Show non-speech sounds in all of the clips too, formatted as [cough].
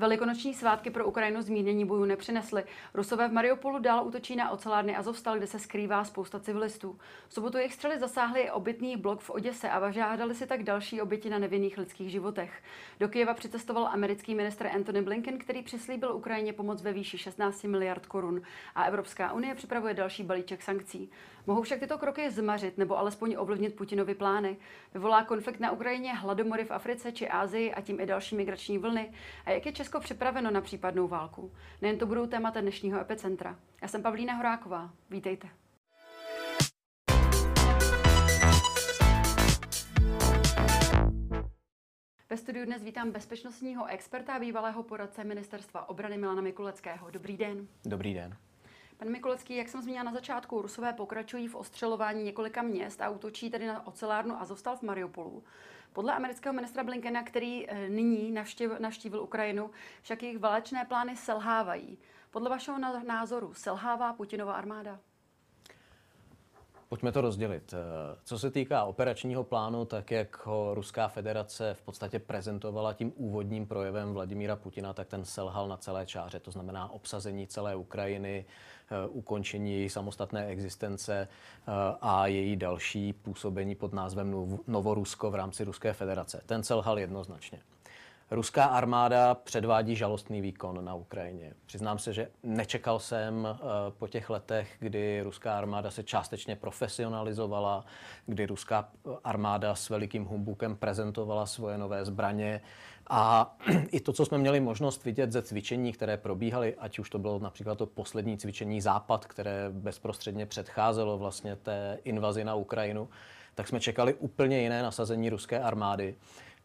Velikonoční svátky pro Ukrajinu zmírnění bojů nepřinesly. Rusové v Mariupolu dál útočí na ocelárny Azovstal, kde se skrývá spousta civilistů. V sobotu jejich střely zasáhly obytný blok v Oděse a žádali si tak další oběti na nevinných lidských životech. Do Kyjeva přicestoval americký ministr Anthony Blinken, který přislíbil Ukrajině pomoc ve výši 16 miliard korun. A Evropská unie připravuje další balíček sankcí. Mohou však tyto kroky zmařit nebo alespoň ovlivnit Putinovi plány. Vyvolá konflikt na Ukrajině, hladomory v Africe či Ázii a tím i další migrační vlny. A jak je Česko připraveno na případnou válku? Nejen to budou témata dnešního epicentra. Já jsem Pavlína Horáková. Vítejte. Ve studiu dnes vítám bezpečnostního experta a bývalého poradce ministerstva obrany Milana Mikuleckého. Dobrý den. Dobrý den. Pan Mikulecký, jak jsem zmínila na začátku, Rusové pokračují v ostřelování několika měst a útočí tedy na ocelárnu Azovstal v Mariupolu. Podle amerického ministra Blinkena, který eh, nyní navštěv, navštívil Ukrajinu, však jejich válečné plány selhávají. Podle vašeho názoru selhává Putinova armáda? Pojďme to rozdělit. Eh, co se týká operačního plánu, tak jak ho Ruská federace v podstatě prezentovala tím úvodním projevem Vladimíra Putina, tak ten selhal na celé čáře. To znamená obsazení celé Ukrajiny, eh, ukončení její samostatné existence eh, a její další působení pod názvem Novorusko v rámci Ruské federace. Ten selhal jednoznačně. Ruská armáda předvádí žalostný výkon na Ukrajině. Přiznám se, že nečekal jsem eh, po těch letech, kdy ruská armáda se částečně profesionalizovala, kdy ruská armáda s velikým humbukem prezentovala svoje nové zbraně a [clears throat] i to, co jsme měli možnost vidět ze cvičení, které probíhaly, ať už to bylo například to poslední cvičení Západ, které bezprostředně předcházelo vlastně té invazi na Ukrajinu, tak jsme čekali úplně jiné nasazení ruské armády.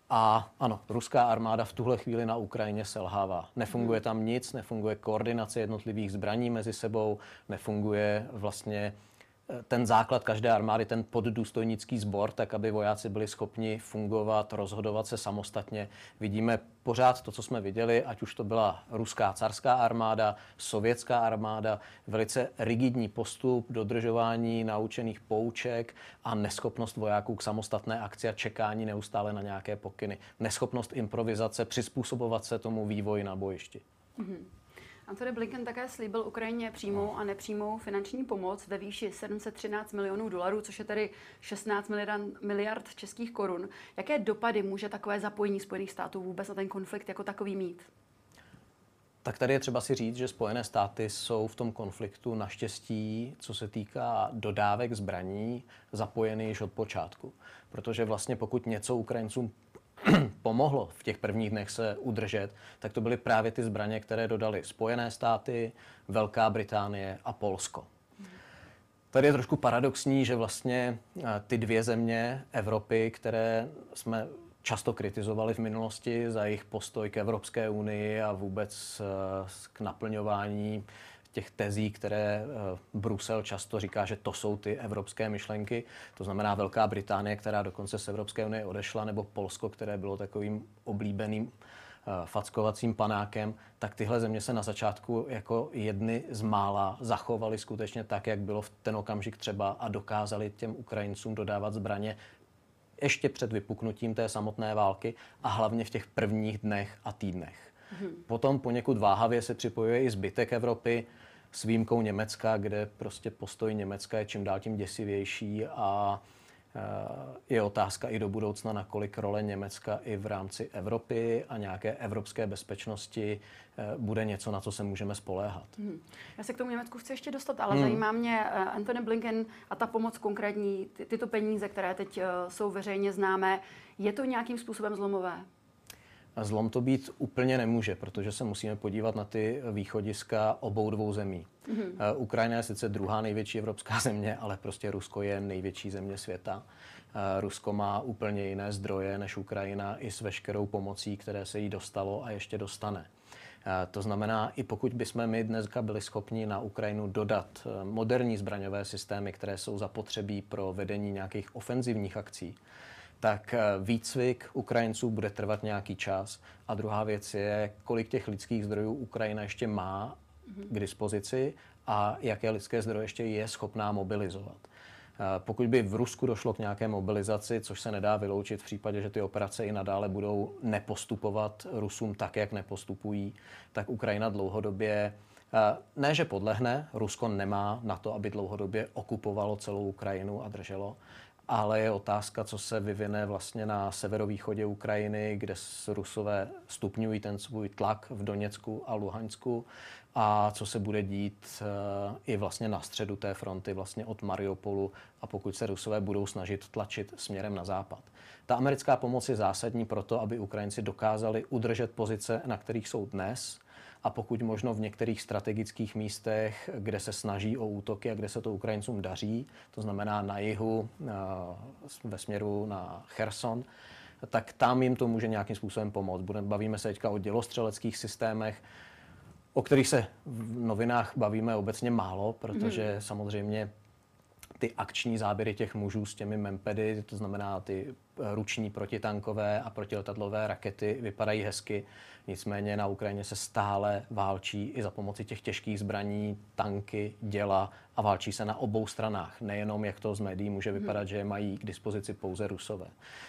A ano, ruská armáda v tuhle chvíli na Ukrajině selhává. Nefunguje tam nic, nefunguje koordinace jednotlivých zbraní mezi sebou, nefunguje vlastně ten základ každé armády, ten poddůstojnický sbor, tak aby vojáci byli schopni fungovat, rozhodovat se samostatně. Vidíme pořád to, co jsme viděli, ať už to byla ruská carská armáda, sovětská armáda, velice rigidní postup, dodržování naučených pouček a neschopnost vojáků k samostatné akci a čekání neustále na nějaké pokyny. Neschopnost improvizace, přizpůsobovat se tomu vývoji na bojišti. Mm-hmm. Antony Blinken také slíbil Ukrajině přímou a nepřímou finanční pomoc ve výši 713 milionů dolarů, což je tedy 16 miliard českých korun. Jaké dopady může takové zapojení Spojených států vůbec na ten konflikt jako takový mít? Tak tady je třeba si říct, že Spojené státy jsou v tom konfliktu naštěstí, co se týká dodávek zbraní, zapojeny již od počátku. Protože vlastně pokud něco Ukrajincům [clears throat] pomohlo v těch prvních dnech se udržet, tak to byly právě ty zbraně, které dodali Spojené státy, Velká Británie a Polsko. Tady je trošku paradoxní, že vlastně eh, ty dvě země Evropy, které jsme často kritizovali v minulosti za jejich postoj k Evropské unii a vůbec eh, k naplňování těch tezí, které eh, Brusel často říká, že to jsou ty evropské myšlenky. To znamená Velká Británie, která dokonce z Evropské unie odešla, nebo Polsko, které bylo takovým oblíbeným eh, fackovacím panákem, tak tyhle země se na začátku jako jedny z mála zachovaly skutečně tak, jak bylo v ten okamžik třeba a dokázali těm Ukrajincům dodávat zbraně ještě před vypuknutím té samotné války a hlavně v těch prvních dnech a týdnech. Hmm. Potom poněkud váhavě se připojuje i zbytek Evropy s výjimkou Německa, kde prostě postoj Německa je čím dál tím děsivější a e, je otázka i do budoucna, nakolik role Německa i v rámci Evropy a nějaké evropské bezpečnosti e, bude něco, na co se můžeme spoléhat. Hmm. Já se k tomu Německu chci ještě dostat, ale hmm. zajímá mě e, Antony Blinken a ta pomoc konkrétní, ty, tyto peníze, které teď jsou veřejně známé, je to nějakým způsobem zlomové? Zlom to být úplně nemůže, protože se musíme podívat na ty východiska obou dvou zemí. Mm-hmm. Ukrajina je sice druhá největší evropská [laughs] země, ale prostě Rusko je největší země světa. Eh, Rusko má úplně jiné zdroje než Ukrajina i s veškerou pomocí, které se jí dostalo a ještě dostane. Eh, to znamená, i pokud bychom my dneska byli schopni na Ukrajinu dodat moderní zbraňové systémy, které jsou zapotřebí pro vedení nějakých ofenzivních akcí, tak eh, výcvik Ukrajinců bude trvat nějaký čas. A druhá věc je, kolik těch lidských zdrojů Ukrajina ještě má k dispozici a jaké lidské zdroje ještě je schopná mobilizovat. Pokud by v Rusku došlo k nějaké mobilizaci, což se nedá vyloučit v případě, že ty operace i nadále budou nepostupovat Rusům tak, jak nepostupují, tak Ukrajina dlouhodobě ne, že podlehne, Rusko nemá na to, aby dlouhodobě okupovalo celou Ukrajinu a drželo, ale je otázka, co se vyvine vlastně na severovýchodě Ukrajiny, kde Rusové stupňují ten svůj tlak v Doněcku a Luhansku a co se bude dít uh, i vlastně na středu té fronty, vlastně od Mariupolu a pokud se Rusové budou snažit tlačit směrem na západ. Ta americká pomoc je zásadní proto, aby Ukrajinci dokázali udržet pozice, na kterých jsou dnes, a pokud možno v některých strategických místech, kde se snaží o útoky a kde se to Ukrajincům daří, to znamená na jihu eh, ve směru na Cherson, tak tam jim to může nějakým způsobem pomoct. Bavíme se teďka o dělostřeleckých systémech, o kterých se v novinách bavíme obecně málo, protože mm. samozřejmě ty akční záběry těch mužů s těmi mempedy, to znamená ty ruční protitankové a protiletadlové rakety, vypadají hezky. Nicméně na Ukrajině se stále válčí i za pomoci těch těžkých zbraní, tanky, děla a válčí se na obou stranách. Nejenom, jak to z médií může hmm. vypadat, hmm. že mají k dispozici pouze Rusové.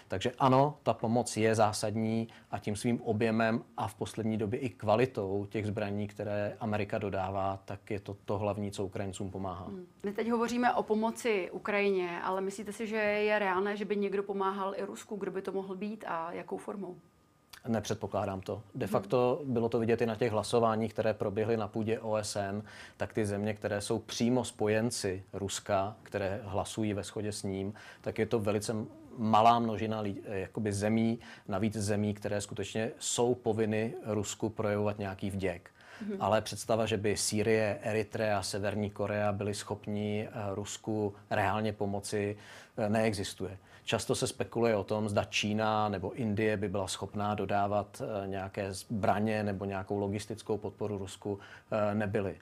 Takže ano, ta pomoc je zásadní a tím svým objemem a v poslední době i kvalitou těch zbraní, které Amerika dodává, tak je to to hlavní, co Ukrajincům pomáhá. Hmm. My teď hovoříme o pomoci Ukrajině, ale myslíte si, že je reálné, že by někdo pomáhal i Rusku? Kdo by to mohl být a jakou formou? Nepředpokládám to. De facto bylo to vidět i na těch hlasováních, které proběhly na půdě OSN, tak ty země, které jsou přímo spojenci Ruska, které hlasují ve shodě s ním, tak je to velice malá množina jakoby zemí, navíc zemí, které skutečně jsou povinny Rusku projevovat nějaký vděk. Mm-hmm. Ale představa, že by Sýrie, Eritrea, Severní Korea byli schopni eh, Rusku reálně pomoci, eh, neexistuje. Často se spekuluje o tom, zda Čína nebo Indie by byla schopná dodávat eh, nějaké zbraně nebo nějakou logistickou podporu Rusku, nebyly.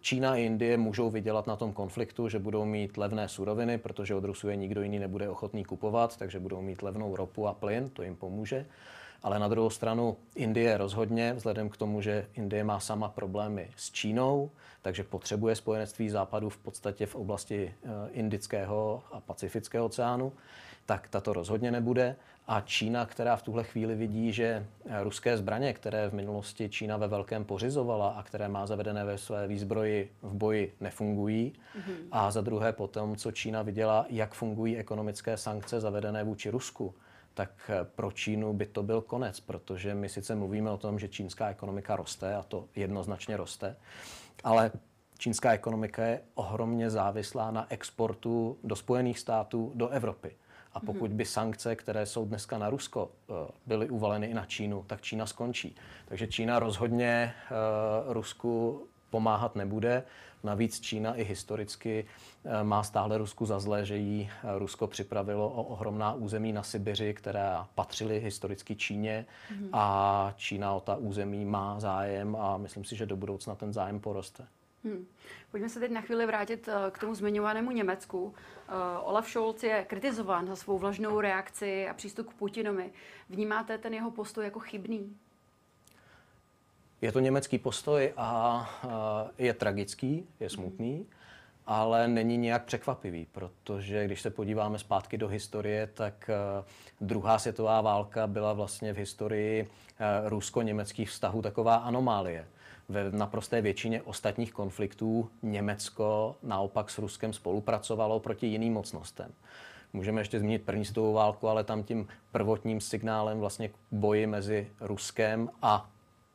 Čína a Indie můžou vydělat na tom konfliktu, že budou mít levné suroviny, protože od Rusu je nikdo jiný nebude ochotný kupovat, takže budou mít levnou ropu a plyn, to jim pomůže. Ale na druhou stranu Indie rozhodně, vzhledem k tomu, že Indie má sama problémy s Čínou, takže potřebuje spojenectví západu v podstatě v oblasti eh, Indického a Pacifického oceánu, tak tato rozhodně nebude. A Čína, která v tuhle chvíli vidí, že eh, ruské zbraně, které v minulosti Čína ve velkém pořizovala a které má zavedené ve své výzbroji v boji, nefungují. Mm-hmm. A za druhé potom, co Čína viděla, jak fungují ekonomické sankce zavedené vůči Rusku, tak eh, pro Čínu by to byl konec, protože my sice mluvíme o tom, že čínská ekonomika roste a to jednoznačně roste, ale čínská ekonomika je ohromně závislá na exportu do Spojených států, do Evropy. A mhm. pokud by sankce, které jsou dneska na Rusko, eh, byly uvaleny i na Čínu, tak Čína skončí. Takže Čína rozhodně eh, Rusku pomáhat nebude. Navíc Čína i historicky eh, má stále Rusku za zlé, že jí eh, Rusko připravilo o ohromná území na Sibiři, která patřily historicky Číně mm-hmm. a Čína o ta území má zájem a myslím si, že do budoucna ten zájem poroste. Hmm. Pojďme se teď na chvíli vrátit eh, k tomu zmiňovanému Německu. Olaf Scholz je kritizován za svou vlažnou reakci a přístup k Putinovi. Vnímáte ten jeho postoj jako chybný? Je to německý postoj a je tragický, je smutný, ale není nějak překvapivý, protože když se podíváme zpátky do historie, tak druhá světová válka byla vlastně v historii rusko-německých vztahů taková anomálie. Ve naprosté většině ostatních konfliktů Německo naopak s Ruskem spolupracovalo proti jiným mocnostem. Můžeme ještě zmínit první světovou válku, ale tam tím prvotním signálem vlastně k boji mezi Ruskem a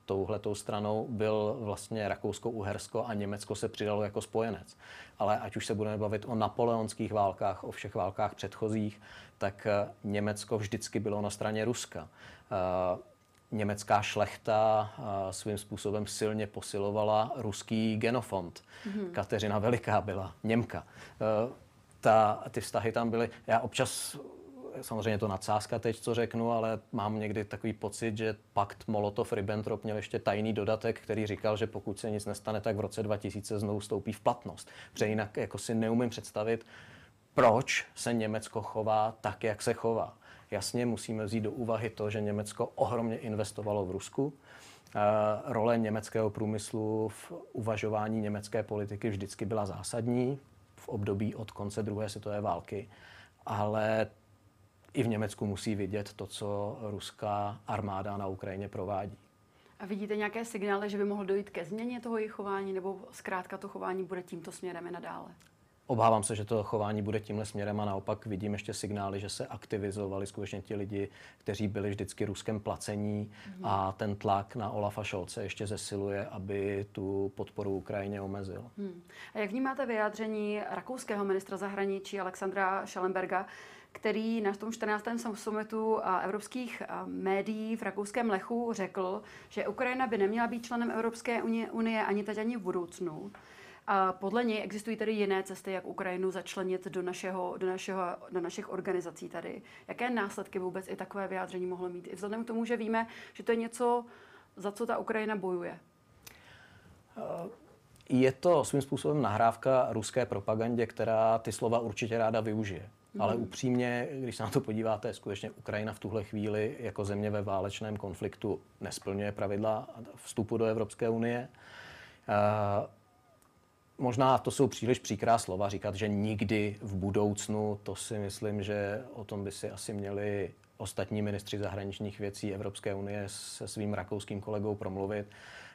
touhletou stranou byl vlastně Rakousko-Uhersko a Německo se přidalo jako spojenec. Ale ať už se budeme bavit o napoleonských válkách, o všech válkách předchozích, tak eh, Německo vždycky bylo na straně Ruska. Eh, německá šlechta eh, svým způsobem silně posilovala ruský genofond. Mm-hmm. Kateřina Veliká byla Němka. Ta, ty vztahy tam byly. Já občas samozřejmě to nadsázka teď, co řeknu, ale mám někdy takový pocit, že pakt Molotov-Ribbentrop měl ještě tajný dodatek, který říkal, že pokud se nic nestane, tak v roce 2000 znovu stoupí v platnost. Protože jinak jako si neumím představit, proč se Německo chová tak, jak se chová. Jasně musíme vzít do úvahy to, že Německo ohromně investovalo v Rusku. Role německého průmyslu v uvažování německé politiky vždycky byla zásadní v období od konce druhé světové války, ale i v Německu musí vidět to, co ruská armáda na Ukrajině provádí. A vidíte nějaké signály, že by mohlo dojít ke změně toho jejich chování, nebo zkrátka to chování bude tímto směrem i nadále? Obávám se, že to chování bude tímhle směrem a naopak vidím ještě signály, že se aktivizovali skutečně ti lidi, kteří byli vždycky ruskem placení mm. a ten tlak na Olafa Šolce ještě zesiluje, aby tu podporu Ukrajině omezil. Hmm. A jak vnímáte vyjádření rakouského ministra zahraničí Alexandra Schallenberga, který na tom 14. summitu evropských médií v rakouském Lechu řekl, že Ukrajina by neměla být členem Evropské unie ani teď, ani v budoucnu. A podle něj existují tedy jiné cesty, jak Ukrajinu začlenit do, našeho, do, našeho, do našich organizací tady. Jaké následky vůbec i takové vyjádření mohlo mít? I vzhledem k tomu, že víme, že to je něco, za co ta Ukrajina bojuje. Je to svým způsobem nahrávka ruské propagandě, která ty slova určitě ráda využije. Ale upřímně, když se na to podíváte, skutečně Ukrajina v tuhle chvíli jako země ve válečném konfliktu nesplňuje pravidla vstupu do Evropské unie. Uh, možná to jsou příliš příkrá slova říkat, že nikdy v budoucnu, to si myslím, že o tom by si asi měli ostatní ministři zahraničních věcí Evropské unie se svým rakouským kolegou promluvit.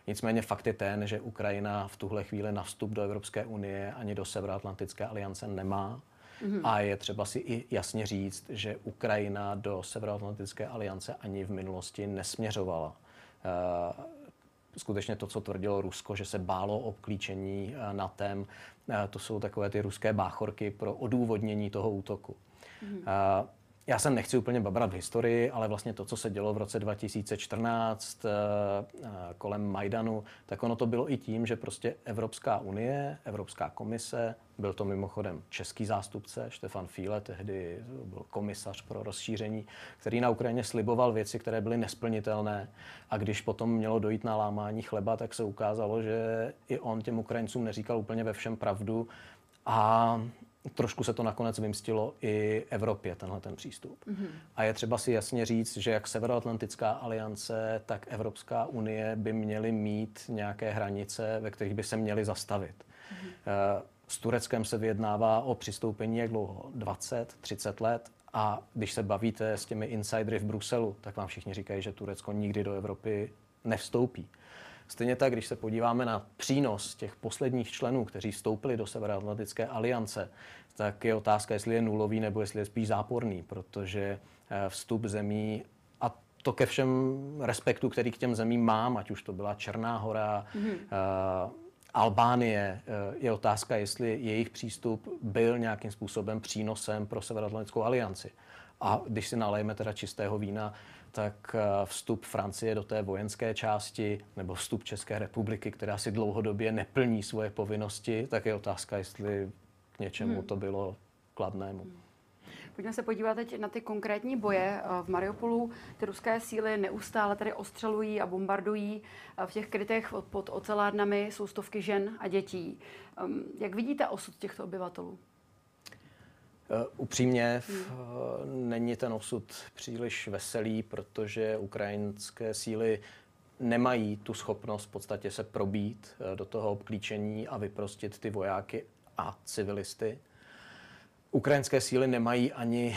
Nicméně fakt je ten, že Ukrajina v tuhle chvíli na vstup do Evropské unie ani do Severoatlantické aliance nemá. Mm-hmm. A je třeba si i jasně říct, že Ukrajina do Severoatlantické aliance ani v minulosti nesměřovala. Uh, skutečně to, co tvrdilo Rusko, že se bálo obklíčení uh, NATEM, uh, to jsou takové ty ruské báchorky pro odůvodnění toho útoku. Mm-hmm. Já se nechci úplně babrat v historii, ale vlastně to, co se dělo v roce 2014 eh, eh, kolem Majdanu, tak ono to bylo i tím, že prostě Evropská unie, Evropská komise, byl to mimochodem český zástupce, Štefan Fíle, tehdy byl komisař pro rozšíření, který na Ukrajině sliboval věci, které byly nesplnitelné. A když potom mělo dojít na lámání chleba, tak se ukázalo, že i on těm Ukrajincům neříkal úplně ve všem pravdu. A trošku se to nakonec vymstilo i Evropě, tenhle ten přístup. Mm-hmm. A je třeba si jasně říct, že jak Severoatlantická aliance, tak Evropská unie by měly mít nějaké hranice, ve kterých by se měly zastavit. Mm-hmm. S Tureckem se vyjednává o přistoupení jak dlouho? 20, 30 let. A když se bavíte s těmi insidery v Bruselu, tak vám všichni říkají, že Turecko nikdy do Evropy nevstoupí. Stejně tak, když se podíváme na přínos těch posledních členů, kteří vstoupili do Severoatlantické aliance, tak je otázka, jestli je nulový nebo jestli je spíš záporný, protože eh, vstup zemí a to ke všem respektu, který k těm zemím mám, ať už to byla Černá hora, mm-hmm. uh, Albánie, uh, je otázka, jestli jejich přístup byl nějakým způsobem přínosem pro Severoatlantickou alianci. A když si nalejeme teda čistého vína, tak eh, vstup Francie do té vojenské části nebo vstup České republiky, která si dlouhodobě neplní svoje povinnosti, tak je otázka, jestli k něčemu hmm. to bylo kladnému. Hmm. Pojďme se podívat teď na ty konkrétní boje. Eh, v Mariupolu ty ruské síly neustále tady ostřelují a bombardují. Eh, v těch krytech pod ocelárnami jsou stovky žen a dětí. Ehm, jak vidíte osud těchto obyvatelů? Uh, upřímně hmm. není ten osud příliš veselý, protože ukrajinské síly nemají tu schopnost v podstatě se probít uh, do toho obklíčení a vyprostit ty vojáky a civilisty. Ukrajinské síly nemají ani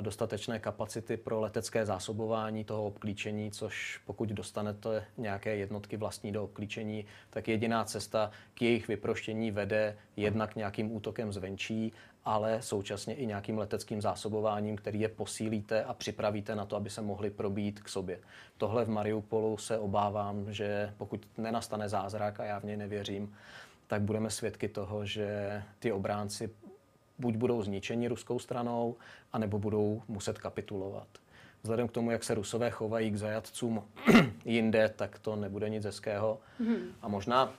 dostatečné kapacity pro letecké zásobování toho obklíčení, což pokud dostanete nějaké jednotky vlastní do obklíčení, tak jediná cesta k jejich vyproštění vede jednak nějakým útokem zvenčí ale současně i nějakým leteckým zásobováním, který je posílíte a připravíte na to, aby se mohli probít k sobě. Tohle v Mariupolu se obávám, že pokud nenastane zázrak, a já v něj nevěřím, tak budeme svědky toho, že ty obránci buď budou zničeni ruskou stranou, anebo budou muset kapitulovat. Vzhledem k tomu, jak se Rusové chovají k zajatcům [clears throat] jinde, tak to nebude nic hezkého. Mm-hmm. A možná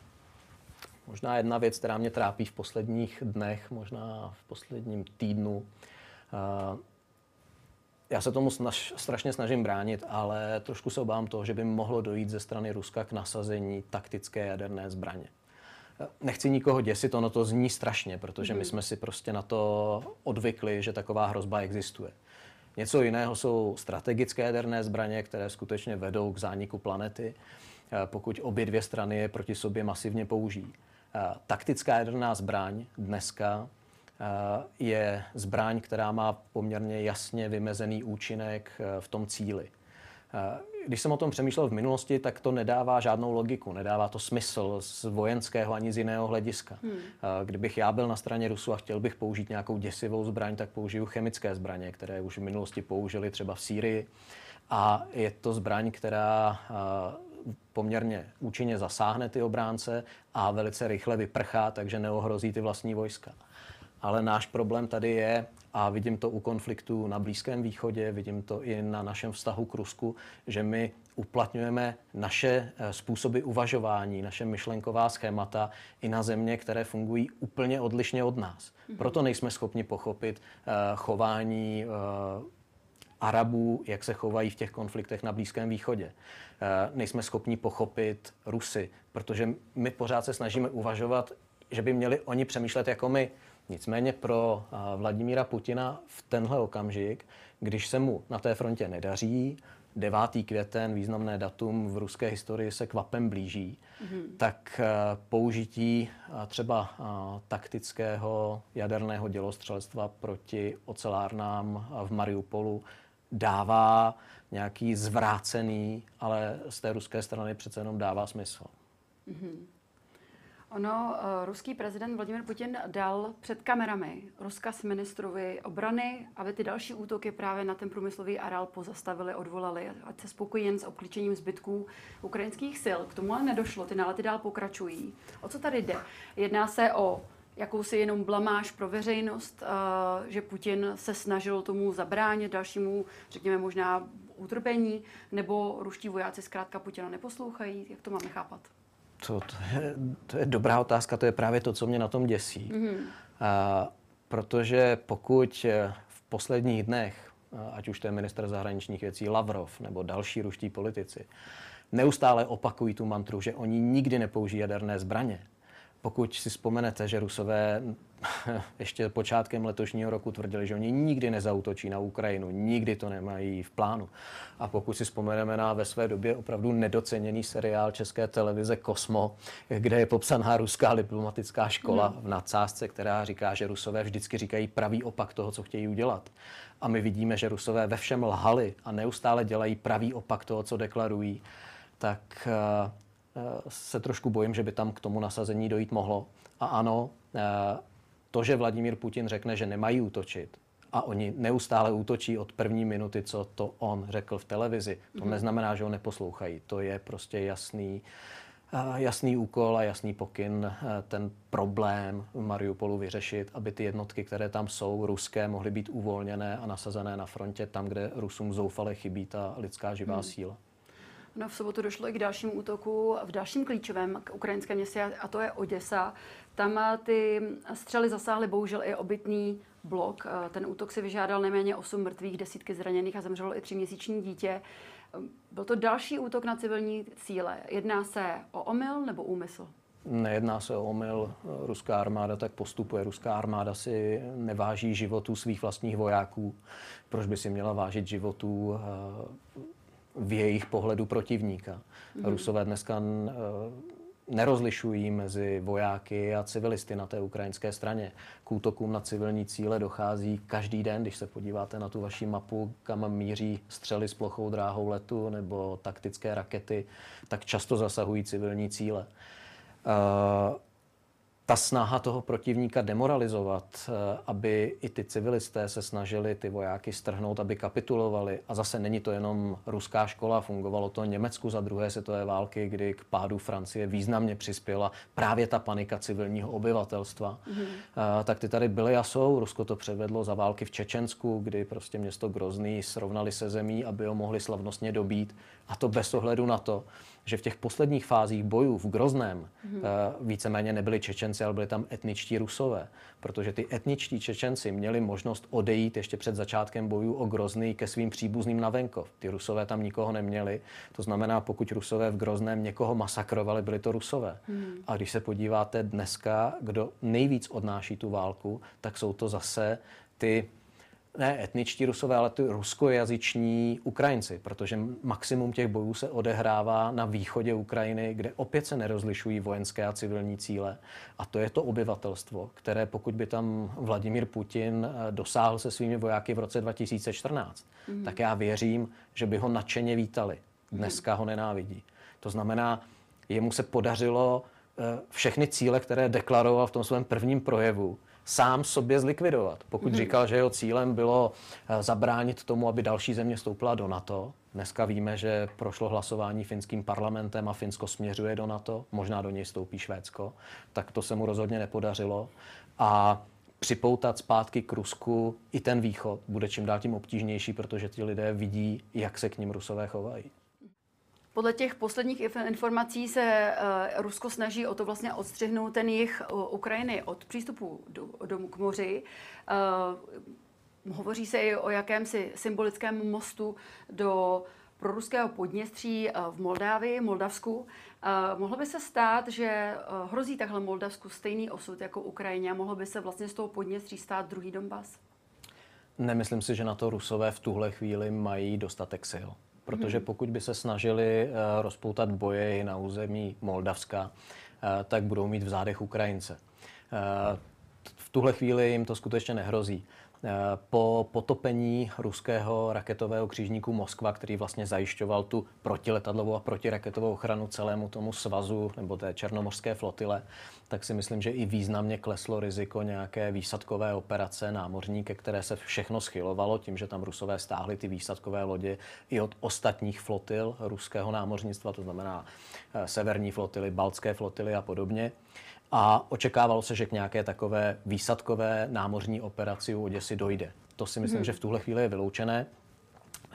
Možná jedna věc, která mě trápí v posledních dnech, možná v posledním týdnu. Eh, já se tomu snaž, strašně snažím bránit, ale trošku se obávám toho, že by mohlo dojít ze strany Ruska k nasazení taktické jaderné zbraně. Eh, nechci nikoho děsit, ono to zní strašně, protože my mhm. jsme si prostě na to odvykli, že taková hrozba existuje. Něco jiného jsou strategické jaderné zbraně, které skutečně vedou k zániku planety, eh, pokud obě dvě strany je proti sobě masivně použijí. Eh, taktická jaderná zbraň dneska je zbraň, která má poměrně jasně vymezený účinek v tom cíli. Když jsem o tom přemýšlel v minulosti, tak to nedává žádnou logiku, nedává to smysl z vojenského ani z jiného hlediska. Hmm. Kdybych já byl na straně Rusu a chtěl bych použít nějakou děsivou zbraň, tak použiju chemické zbraně, které už v minulosti použili třeba v Sýrii. A je to zbraň, která poměrně účinně zasáhne ty obránce a velice rychle vyprchá, takže neohrozí ty vlastní vojska. Ale náš problém tady je, a vidím to u konfliktu na Blízkém východě, vidím to i na našem vztahu k Rusku, že my uplatňujeme naše eh, způsoby uvažování, naše myšlenková schémata i na země, které fungují úplně odlišně od nás. Mhm. Proto nejsme schopni pochopit uh, chování uh, Arabů, jak se chovají v těch konfliktech na Blízkém východě. Nejsme schopni pochopit Rusy, protože my pořád se snažíme uvažovat, že by měli oni přemýšlet jako my. Nicméně pro Vladimíra Putina v tenhle okamžik, když se mu na té frontě nedaří, 9. květen, významné datum v ruské historii se kvapem blíží, mm-hmm. tak použití třeba taktického jaderného dělostřelectva proti ocelárnám v Mariupolu dává nějaký zvrácený, ale z té ruské strany přece jenom dává smysl. Mm-hmm. Ono, uh, ruský prezident Vladimir Putin dal před kamerami rozkaz ministrovi obrany, aby ty další útoky právě na ten průmyslový areál pozastavili, odvolali, ať se spokojí jen s obklíčením zbytků ukrajinských sil. K tomu ale nedošlo, ty nálety dál pokračují. O co tady jde? Jedná se o jakousi jenom blamáž pro veřejnost, uh, že Putin se snažil tomu zabránit dalšímu, řekněme možná utrpení, nebo ruští vojáci zkrátka Putina neposlouchají? Jak to máme chápat? To, to, je, to je dobrá otázka, to je právě to, co mě na tom děsí. Mm-hmm. A, protože pokud v posledních dnech, ať už to je minister zahraničních věcí Lavrov nebo další ruští politici, neustále opakují tu mantru, že oni nikdy nepoužijí jaderné zbraně, pokud si vzpomenete, že Rusové [laughs] ještě počátkem letošního roku tvrdili, že oni nikdy nezautočí na Ukrajinu, nikdy to nemají v plánu. A pokud si vzpomeneme na ve své době opravdu nedoceněný seriál České televize Kosmo, kde je popsaná ruská diplomatická škola hmm. v nadsázce, která říká, že Rusové vždycky říkají pravý opak toho, co chtějí udělat. A my vidíme, že Rusové ve všem lhali a neustále dělají pravý opak toho, co deklarují, tak uh, se trošku bojím, že by tam k tomu nasazení dojít mohlo. A ano, eh, to, že Vladimír Putin řekne, že nemají útočit, a oni neustále útočí od první minuty, co to on řekl v televizi. To mm. neznamená, že ho neposlouchají. To je prostě jasný, eh, jasný úkol a jasný pokyn eh, ten problém v Mariupolu vyřešit, aby ty jednotky, které tam jsou, ruské, mohly být uvolněné a nasazené na frontě tam, kde Rusům zoufale chybí ta lidská živá mm. síla. No, v sobotu došlo i k dalšímu útoku v dalším klíčovém k ukrajinském městě, a to je Oděsa. Tam eh, ty střely zasáhly bohužel i obytný blok. Eh, ten útok si vyžádal nejméně 8 mrtvých, desítky zraněných a zemřelo i tříměsíční dítě. Eh, byl to další útok na civilní cíle. Jedná se o omyl nebo úmysl? Nejedná se o omyl. Ruská armáda tak postupuje. Ruská armáda si neváží životů svých vlastních vojáků. Proč by si měla vážit životů v jejich pohledu protivníka. Mm-hmm. Rusové dneska eh, nerozlišují mezi vojáky a civilisty na té ukrajinské straně. K útokům na civilní cíle dochází každý den, když se podíváte na tu vaši mapu, kam míří střely s plochou dráhou letu nebo taktické rakety, tak často zasahují civilní cíle. Uh, ta snaha toho protivníka demoralizovat, eh, aby i ty civilisté se snažili ty vojáky strhnout, aby kapitulovali. A zase není to jenom ruská škola, fungovalo to Německu za druhé světové války, kdy k pádu Francie významně přispěla právě ta panika civilního obyvatelstva. Mm-hmm. Tak ty tady byly a jsou. Rusko to převedlo za války v Čečensku, kdy prostě město Grozný srovnali se zemí, aby ho mohli slavnostně dobít. A to bez ohledu na to, že v těch posledních fázích bojů v Grozném mm-hmm. víceméně nebyli Čečenci, ale byli tam etničtí Rusové, protože ty etničtí Čečenci měli možnost odejít ještě před začátkem bojů o Grozný ke svým příbuzným na venkov. Ty Rusové tam nikoho neměli, to znamená, pokud Rusové v Grozném někoho masakrovali, byli to Rusové. Mm-hmm. A když se podíváte dneska, kdo nejvíc odnáší tu válku, tak jsou to zase ty ne etničtí rusové, ale ty ruskojazyční Ukrajinci, protože maximum těch bojů se odehrává na východě Ukrajiny, kde opět se nerozlišují vojenské a civilní cíle. A to je to obyvatelstvo, které pokud by tam Vladimír Putin eh, dosáhl se svými vojáky v roce 2014, mm. tak já věřím, že by ho nadšeně vítali. Dneska ho nenávidí. To znamená, jemu se podařilo eh, všechny cíle, které deklaroval v tom svém prvním projevu, sám sobě zlikvidovat. Pokud mm-hmm. říkal, že jeho cílem bylo eh, zabránit tomu, aby další země stoupila do NATO, dneska víme, že prošlo hlasování finským parlamentem a Finsko směřuje do NATO, možná do něj stoupí Švédsko, tak to se mu rozhodně nepodařilo. A připoutat zpátky k Rusku i ten východ bude čím dál tím obtížnější, protože ti lidé vidí, jak se k ním Rusové chovají. Podle těch posledních informací se uh, Rusko snaží o to vlastně odstřihnout ten jich uh, Ukrajiny od přístupu do, do k moři. Uh, hovoří se i o jakémsi symbolickém mostu do proruského podněstří v Moldávii, Moldavsku. Mohlo by se stát, že hrozí takhle Moldavsku stejný osud jako Ukrajině a mohlo by se vlastně z toho podněstří stát druhý Donbas? Nemyslím si, že na to Rusové v tuhle chvíli mají dostatek sil protože mhm. pokud by se snažili eh, rozpoutat boje na území Moldavska, eh, tak budou mít v zádech Ukrajince. Eh, v tuhle chvíli jim to skutečně nehrozí. Po potopení ruského raketového křížníku Moskva, který vlastně zajišťoval tu protiletadlovou a protiraketovou ochranu celému tomu svazu nebo té černomorské flotile, tak si myslím, že i významně kleslo riziko nějaké výsadkové operace námořní, ke které se všechno schylovalo tím, že tam rusové stáhli ty výsadkové lodě i od ostatních flotil ruského námořnictva, to znamená eh, severní flotily, baltské flotily a podobně. A očekávalo se, že k nějaké takové výsadkové námořní operaci u Oděsy dojde. To si myslím, hmm. že v tuhle chvíli je vyloučené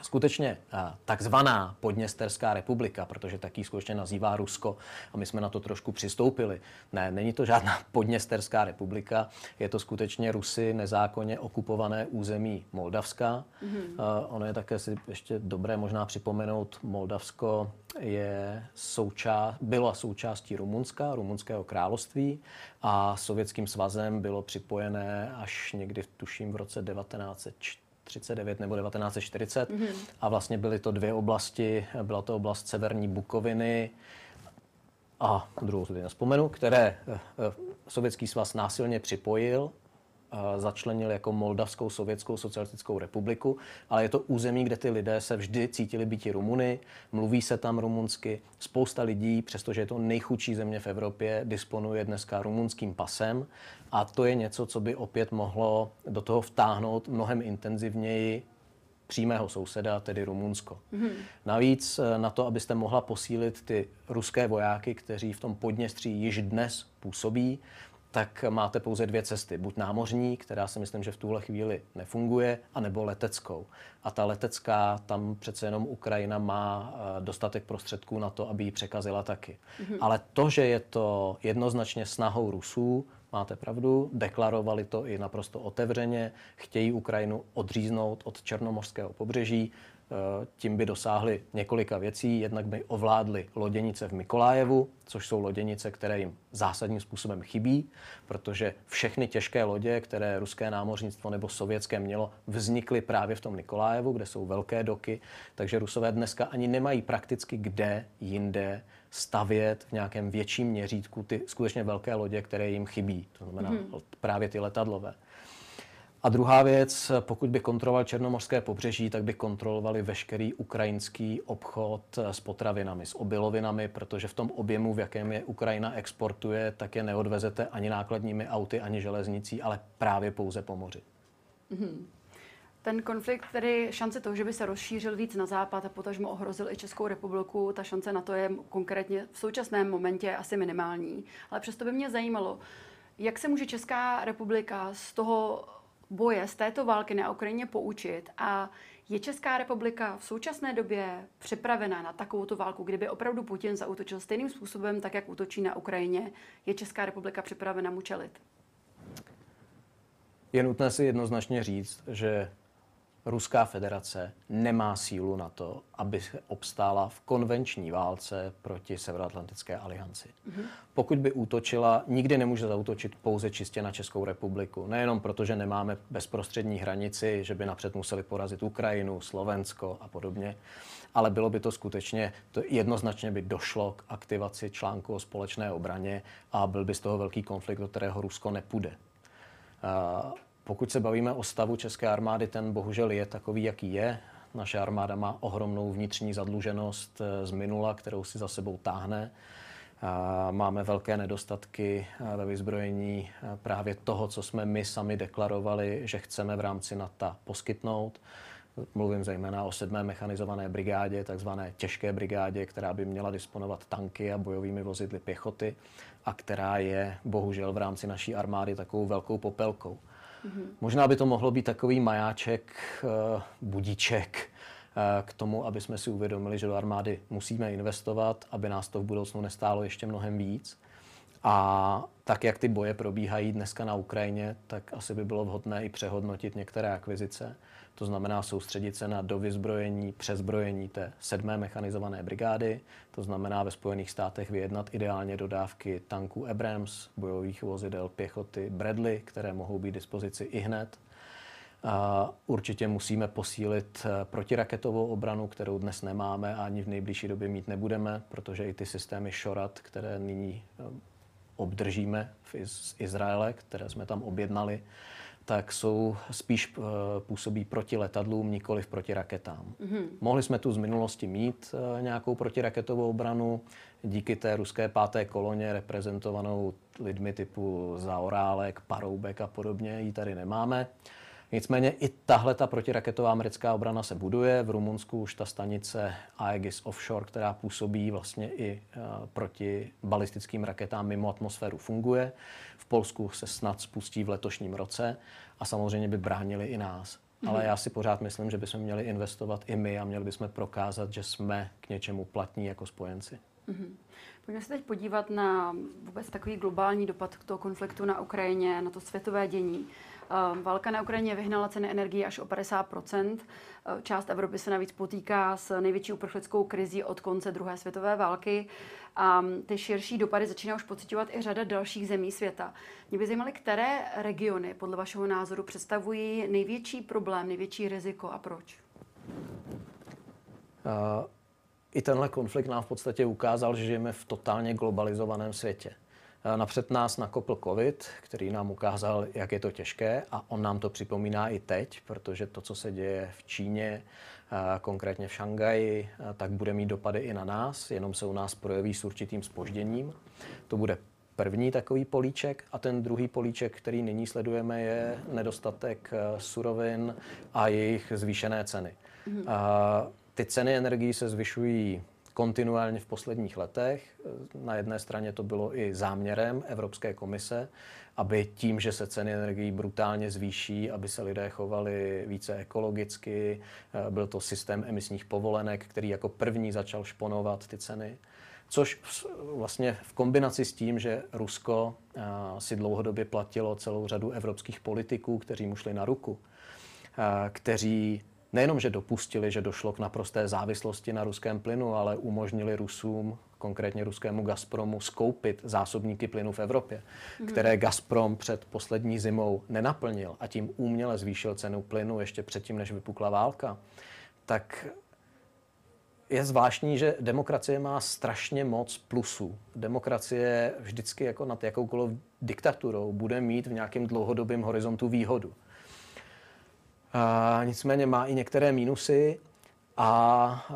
skutečně eh, takzvaná Podněsterská republika, protože taký skutečně nazývá Rusko a my jsme na to trošku přistoupili. Ne, není to žádná [laughs] Podněsterská republika, je to skutečně Rusy nezákonně okupované území Moldavska. Mm-hmm. Ono je také si ještě dobré možná připomenout, Moldavsko je součást, bylo součástí Rumunska, rumunského království a sovětským svazem bylo připojené až někdy, tuším, v roce 1904 1939 nebo 1940 mm-hmm. a vlastně byly to dvě oblasti. Byla to oblast severní Bukoviny a druhou si nespomenu, které eh, eh, Sovětský svaz násilně připojil začlenil jako Moldavskou sovětskou socialistickou republiku, ale je to území, kde ty lidé se vždy cítili býti Rumuny, mluví se tam rumunsky. Spousta lidí, přestože je to nejchudší země v Evropě, disponuje dneska rumunským pasem a to je něco, co by opět mohlo do toho vtáhnout mnohem intenzivněji přímého souseda, tedy Rumunsko. Mm-hmm. Navíc eh, na to, abyste mohla posílit ty ruské vojáky, kteří v tom Podněstří již dnes působí, tak máte pouze dvě cesty. Buď námořní, která si myslím, že v tuhle chvíli nefunguje, anebo leteckou. A ta letecká, tam přece jenom Ukrajina má eh, dostatek prostředků na to, aby ji překazila taky. Mm-hmm. Ale to, že je to jednoznačně snahou Rusů, máte pravdu, deklarovali to i naprosto otevřeně, chtějí Ukrajinu odříznout od černomorského pobřeží, tím by dosáhli několika věcí. Jednak by ovládli loděnice v Mikolájevu, což jsou loděnice, které jim zásadním způsobem chybí, protože všechny těžké lodě, které ruské námořnictvo nebo sovětské mělo, vznikly právě v tom Mikolájevu, kde jsou velké doky, takže rusové dneska ani nemají prakticky kde jinde stavět v nějakém větším měřítku ty skutečně velké lodě, které jim chybí. To znamená mm-hmm. právě ty letadlové. A druhá věc, pokud by kontroloval Černomorské pobřeží, tak by kontrolovali veškerý ukrajinský obchod s potravinami, s obilovinami, protože v tom objemu, v jakém je Ukrajina exportuje, tak je neodvezete ani nákladními auty, ani železnicí, ale právě pouze po moři. Mm-hmm. Ten konflikt, tedy šance toho, že by se rozšířil víc na západ a potažmo ohrozil i Českou republiku, ta šance na to je konkrétně v současném momentě asi minimální. Ale přesto by mě zajímalo, jak se může Česká republika z toho boje z této války na Ukrajině poučit a je Česká republika v současné době připravena na takovouto válku, kdyby opravdu Putin zautočil stejným způsobem, tak jak útočí na Ukrajině? Je Česká republika připravena mu čelit? Je nutné si jednoznačně říct, že Ruská federace nemá sílu na to, aby obstála v konvenční válce proti Severoatlantické alianci. Mm-hmm. Pokud by útočila, nikdy nemůže zautočit pouze čistě na Českou republiku. Nejenom proto, že nemáme bezprostřední hranici, že by napřed museli porazit Ukrajinu, Slovensko a podobně, ale bylo by to skutečně, to jednoznačně by došlo k aktivaci článku o společné obraně a byl by z toho velký konflikt, do kterého Rusko nepůjde. Uh, pokud se bavíme o stavu české armády, ten bohužel je takový, jaký je. Naše armáda má ohromnou vnitřní zadluženost eh, z minula, kterou si za sebou táhne. Máme velké nedostatky eh, ve vyzbrojení eh, právě toho, co jsme my sami deklarovali, že chceme v rámci NATO poskytnout. Mluvím zejména o sedmé mechanizované brigádě, takzvané těžké brigádě, která by měla disponovat tanky a bojovými vozidly pěchoty a která je bohužel v rámci naší armády takovou velkou popelkou. Mm-hmm. Možná by to mohlo být takový majáček, uh, budíček uh, k tomu, aby jsme si uvědomili, že do armády musíme investovat, aby nás to v budoucnu nestálo ještě mnohem víc. A tak, jak ty boje probíhají dneska na Ukrajině, tak asi by bylo vhodné i přehodnotit některé akvizice to znamená soustředit se na dovyzbrojení, přezbrojení té sedmé mechanizované brigády, to znamená ve Spojených státech vyjednat ideálně dodávky tanků Abrams, bojových vozidel pěchoty Bradley, které mohou být dispozici i hned. A určitě musíme posílit eh, protiraketovou obranu, kterou dnes nemáme a ani v nejbližší době mít nebudeme, protože i ty systémy Shorat, které nyní eh, obdržíme z Izraele, které jsme tam objednali, tak jsou spíš uh, působí proti letadlům, nikoli proti raketám. Mm-hmm. Mohli jsme tu z minulosti mít uh, nějakou protiraketovou obranu, díky té ruské páté koloně reprezentovanou lidmi typu Zaorálek, Paroubek a podobně, ji tady nemáme. Nicméně i tahle ta protiraketová americká obrana se buduje. V Rumunsku už ta stanice Aegis Offshore, která působí vlastně i uh, proti balistickým raketám mimo atmosféru, funguje. V Polsku se snad spustí v letošním roce a samozřejmě by bránili i nás. Mm-hmm. Ale já si pořád myslím, že bychom měli investovat i my a měli bychom prokázat, že jsme k něčemu platní jako spojenci. Mm-hmm. Pojďme se teď podívat na vůbec takový globální dopad toho konfliktu na Ukrajině, na to světové dění. Ehm, válka na Ukrajině vyhnala ceny energie až o 50 ehm, Část Evropy se navíc potýká s největší uprchlickou krizí od konce druhé světové války a ty širší dopady začíná už pocitovat i řada dalších zemí světa. Mě by zajímaly, které regiony podle vašeho názoru představují největší problém, největší riziko a proč? Uh, I tenhle konflikt nám v podstatě ukázal, že žijeme v totálně globalizovaném světě. Napřed nás nakopl covid, který nám ukázal, jak je to těžké a on nám to připomíná i teď, protože to, co se děje v Číně, konkrétně v Šangaji, tak bude mít dopady i na nás, jenom se u nás projeví s určitým spožděním. To bude první takový políček a ten druhý políček, který nyní sledujeme, je nedostatek surovin a jejich zvýšené ceny. Mm-hmm. Ty ceny energií se zvyšují kontinuálně v posledních letech. Na jedné straně to bylo i záměrem Evropské komise, aby tím, že se ceny energií brutálně zvýší, aby se lidé chovali více ekologicky. Byl to systém emisních povolenek, který jako první začal šponovat ty ceny. Což vlastně v kombinaci s tím, že Rusko si dlouhodobě platilo celou řadu evropských politiků, kteří mu šli na ruku, kteří nejenom, že dopustili, že došlo k naprosté závislosti na ruském plynu, ale umožnili Rusům, konkrétně ruskému Gazpromu, skoupit zásobníky plynu v Evropě, mm. které Gazprom před poslední zimou nenaplnil a tím úměle zvýšil cenu plynu ještě předtím, než vypukla válka, tak je zvláštní, že demokracie má strašně moc plusů. Demokracie vždycky jako nad jakoukoliv diktaturou bude mít v nějakém dlouhodobém horizontu výhodu. A nicméně má i některé mínusy a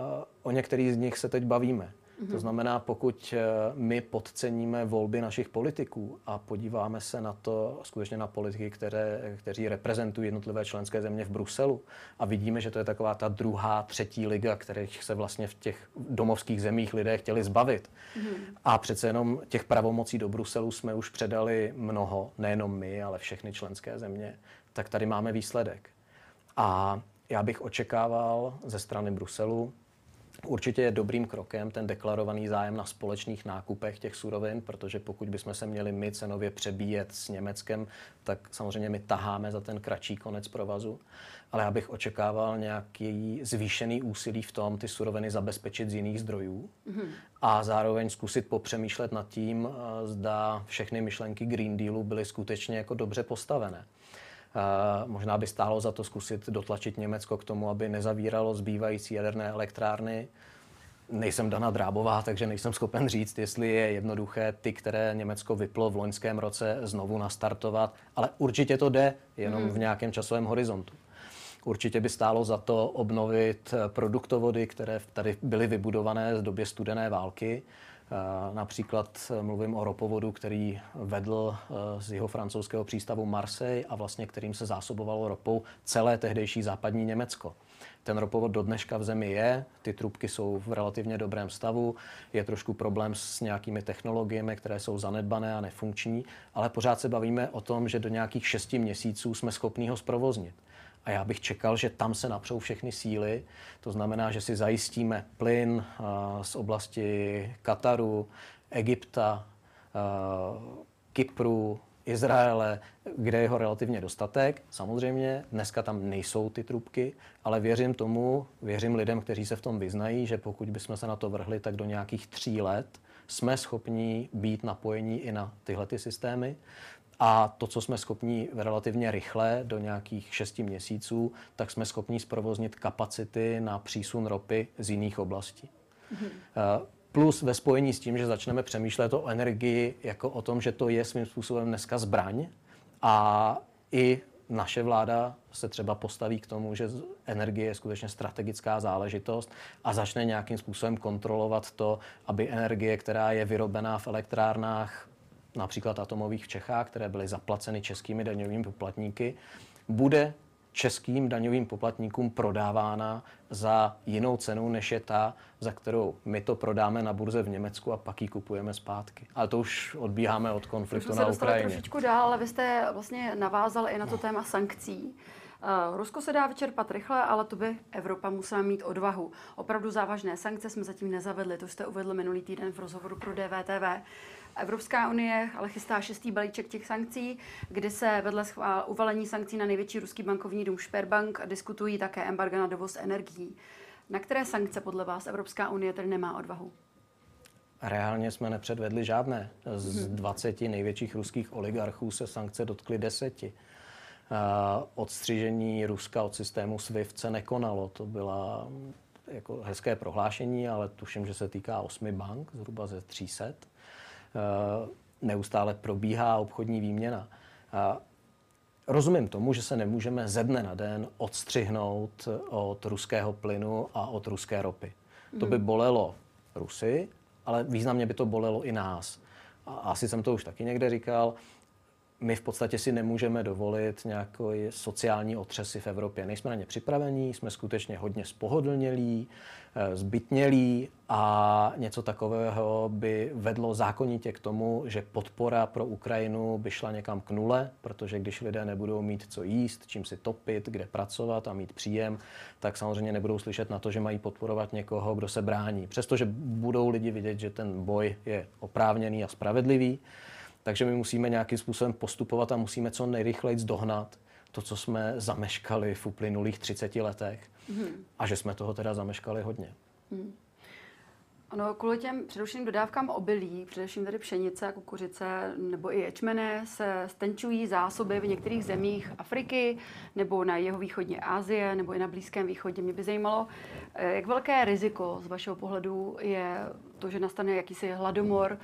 o některých z nich se teď bavíme. To mhm. znamená, pokud e, my podceníme volby našich politiků a podíváme se na to, skutečně na politiky, které, kteří reprezentují jednotlivé členské země v Bruselu a vidíme, že to je taková ta druhá, třetí liga, kterých se vlastně v těch domovských zemích lidé chtěli zbavit. Mm-hmm. A přece jenom těch pravomocí do Bruselu jsme už předali mnoho, nejenom my, ale všechny členské země. Tak tady máme výsledek. A já bych očekával ze strany Bruselu, Určitě je dobrým krokem ten deklarovaný zájem na společných nákupech těch surovin, protože pokud bychom se měli my cenově přebíjet s Německem, tak samozřejmě my taháme za ten kratší konec provazu. Ale já bych očekával nějaký zvýšený úsilí v tom ty suroviny zabezpečit z jiných zdrojů mm-hmm. a zároveň zkusit popřemýšlet nad tím, eh, zda všechny myšlenky Green Dealu byly skutečně jako dobře postavené. Možná by stálo za to zkusit dotlačit Německo k tomu, aby nezavíralo zbývající jaderné elektrárny. Nejsem Dana Drábová, takže nejsem schopen říct, jestli je jednoduché ty, které Německo vyplo v loňském roce, znovu nastartovat, ale určitě to jde, jenom hmm. v nějakém časovém horizontu. Určitě by stálo za to obnovit produktovody, které tady byly vybudované z době studené války například eh, mluvím o ropovodu, který vedl eh, z jeho francouzského přístavu Marseille a vlastně kterým se zásobovalo ropou celé tehdejší západní Německo. Ten ropovod do dneška v zemi je, ty trubky jsou v relativně dobrém stavu, je trošku problém s nějakými technologiemi, které jsou zanedbané a nefunkční, ale pořád se bavíme o tom, že do nějakých šesti měsíců jsme schopni ho zprovoznit. A já bych čekal, že tam se napřou všechny síly. To znamená, že si zajistíme plyn z oblasti Kataru, Egypta, Kypru, Izraele, kde je ho relativně dostatek. Samozřejmě dneska tam nejsou ty trubky, ale věřím tomu, věřím lidem, kteří se v tom vyznají, že pokud bychom se na to vrhli, tak do nějakých tří let jsme schopni být napojení i na tyhle ty systémy. A to, co jsme schopni relativně rychle, do nějakých 6 měsíců, tak jsme schopni zprovoznit kapacity na přísun ropy z jiných oblastí. Mm-hmm. Plus ve spojení s tím, že začneme přemýšlet o energii jako o tom, že to je svým způsobem dneska zbraň a i naše vláda se třeba postaví k tomu, že energie je skutečně strategická záležitost a začne nějakým způsobem kontrolovat to, aby energie, která je vyrobená v elektrárnách například atomových v Čechách, které byly zaplaceny českými daňovými poplatníky, bude českým daňovým poplatníkům prodávána za jinou cenu, než je ta, za kterou my to prodáme na burze v Německu a pak ji kupujeme zpátky. Ale to už odbíháme od konfliktu na Ukrajině. trošičku dál, ale vy jste vlastně navázal i na to téma sankcí. Uh, Rusko se dá vyčerpat rychle, ale to by Evropa musela mít odvahu. Opravdu závažné sankce jsme zatím nezavedli, to jste uvedl minulý týden v rozhovoru pro DVTV. Evropská unie ale chystá šestý balíček těch sankcí, kde se vedle schvál, uvalení sankcí na největší ruský bankovní dům Sperbank diskutují také embarga na dovoz energií. Na které sankce podle vás Evropská unie tedy nemá odvahu? Reálně jsme nepředvedli žádné. Z 20 mhm. největších ruských oligarchů se sankce dotkly deseti. Odstřižení Ruska od systému SWIFT se nekonalo. To byla jako hezké prohlášení, ale tuším, že se týká osmi bank, zhruba ze 300. Eh, neustále probíhá obchodní výměna. Rozumím tomu, že se nemůžeme ze dne na den odstřihnout od ruského plynu a od ruské ropy. To by mhm. bolelo Rusy, ale významně by to bolelo i nás. A asi jsem to už taky někde říkal my v podstatě si nemůžeme dovolit nějaké sociální otřesy v Evropě. Nejsme na ně připravení, jsme skutečně hodně spohodlnělí, eh, zbytnělí a něco takového by vedlo zákonitě k tomu, že podpora pro Ukrajinu by šla někam k nule, protože když lidé nebudou mít co jíst, čím si topit, kde pracovat a mít příjem, tak samozřejmě nebudou slyšet na to, že mají podporovat někoho, kdo se brání. Přestože budou lidi vidět, že ten boj je oprávněný a spravedlivý, takže my musíme nějakým způsobem postupovat a musíme co nejrychleji dohnat to, co jsme zameškali v uplynulých 30 letech. Mm. A že jsme toho teda zameškali hodně. Mm. Ano, kvůli těm především dodávkám obilí, především tady pšenice kukuřice nebo i ječmene, se stenčují zásoby v některých zemích Afriky nebo na jeho východní Asie nebo i na Blízkém východě. Mě by zajímalo, eh, jak velké riziko z vašeho pohledu je to, že nastane jakýsi hladomor,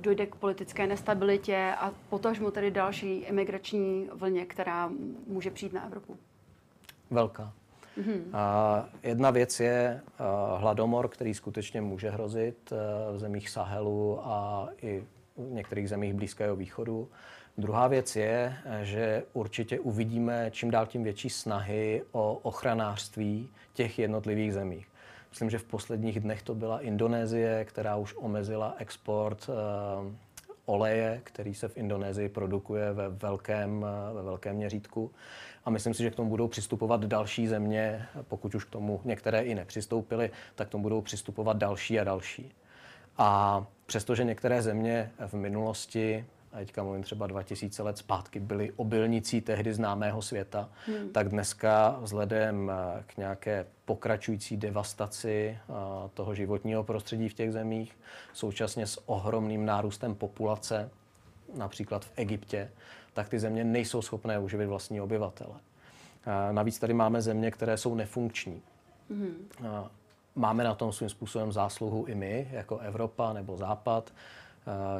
dojde k politické nestabilitě a potažmo tedy další imigrační vlně, která může přijít na Evropu? Velká. Mm-hmm. A jedna věc je hladomor, který skutečně může hrozit e, v zemích Sahelu a i v některých zemích Blízkého východu. Druhá věc je, že určitě uvidíme čím dál tím větší snahy o ochranářství těch jednotlivých zemích. Myslím, že v posledních dnech to byla Indonésie, která už omezila export e, oleje, který se v Indonésii produkuje ve velkém, ve velkém měřítku. A myslím si, že k tomu budou přistupovat další země, pokud už k tomu některé i nepřistoupily, tak k tomu budou přistupovat další a další. A přestože některé země v minulosti a teďka mluvím třeba 2000 let zpátky, byly obilnicí tehdy známého světa, hmm. tak dneska vzhledem k nějaké pokračující devastaci eh, toho životního prostředí v těch zemích, současně s ohromným nárůstem populace, například v Egyptě, tak ty země nejsou schopné uživit vlastní obyvatele. Navíc tady máme země, které jsou nefunkční. Hmm. Máme na tom svým způsobem zásluhu i my, jako Evropa nebo Západ,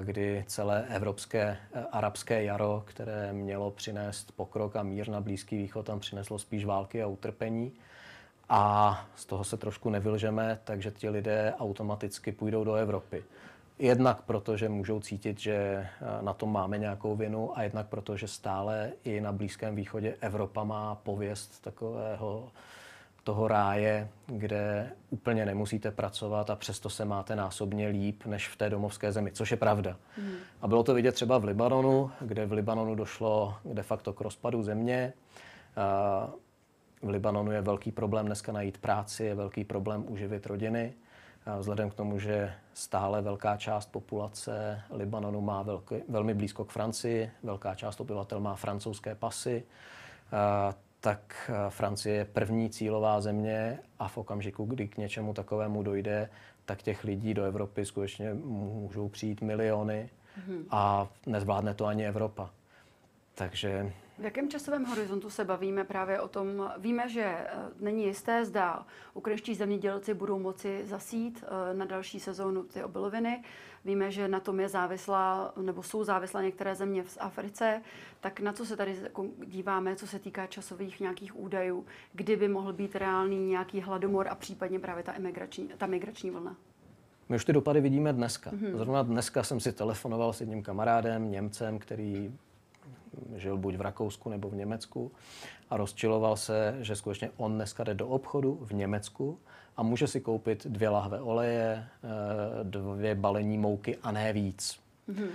kdy celé evropské eh, arabské jaro, které mělo přinést pokrok a mír na Blízký východ, tam přineslo spíš války a utrpení. A z toho se trošku nevylžeme, takže ti lidé automaticky půjdou do Evropy. Jednak proto, že můžou cítit, že eh, na tom máme nějakou vinu a jednak proto, že stále i na Blízkém východě Evropa má pověst takového toho ráje, kde úplně nemusíte pracovat a přesto se máte násobně líp než v té domovské zemi, což je pravda. Hmm. A bylo to vidět třeba v Libanonu, kde v Libanonu došlo de facto k rozpadu země. V Libanonu je velký problém dneska najít práci, je velký problém uživit rodiny. Vzhledem k tomu, že stále velká část populace Libanonu má velký, velmi blízko k Francii, velká část obyvatel má francouzské pasy, tak Francie je první cílová země a v okamžiku, kdy k něčemu takovému dojde, tak těch lidí do Evropy skutečně můžou přijít miliony mm-hmm. a nezvládne to ani Evropa. Takže v jakém časovém horizontu se bavíme právě o tom? Víme, že eh, není jisté, zda ukrajinští zemědělci budou moci zasít eh, na další sezónu ty obiloviny. Víme, že na tom je závislá, nebo jsou závislá některé země v Africe. Tak na co se tady díváme, co se týká časových nějakých údajů, kdy by mohl být reálný nějaký hladomor a případně právě ta, imigrační, ta migrační vlna? My už ty dopady vidíme dneska. Mm-hmm. Zrovna dneska jsem si telefonoval s jedním kamarádem, Němcem, který žil buď v Rakousku nebo v Německu a rozčiloval se, že skutečně on dneska jde do obchodu v Německu a může si koupit dvě lahve oleje, eh, dvě balení mouky a ne víc. Mm-hmm.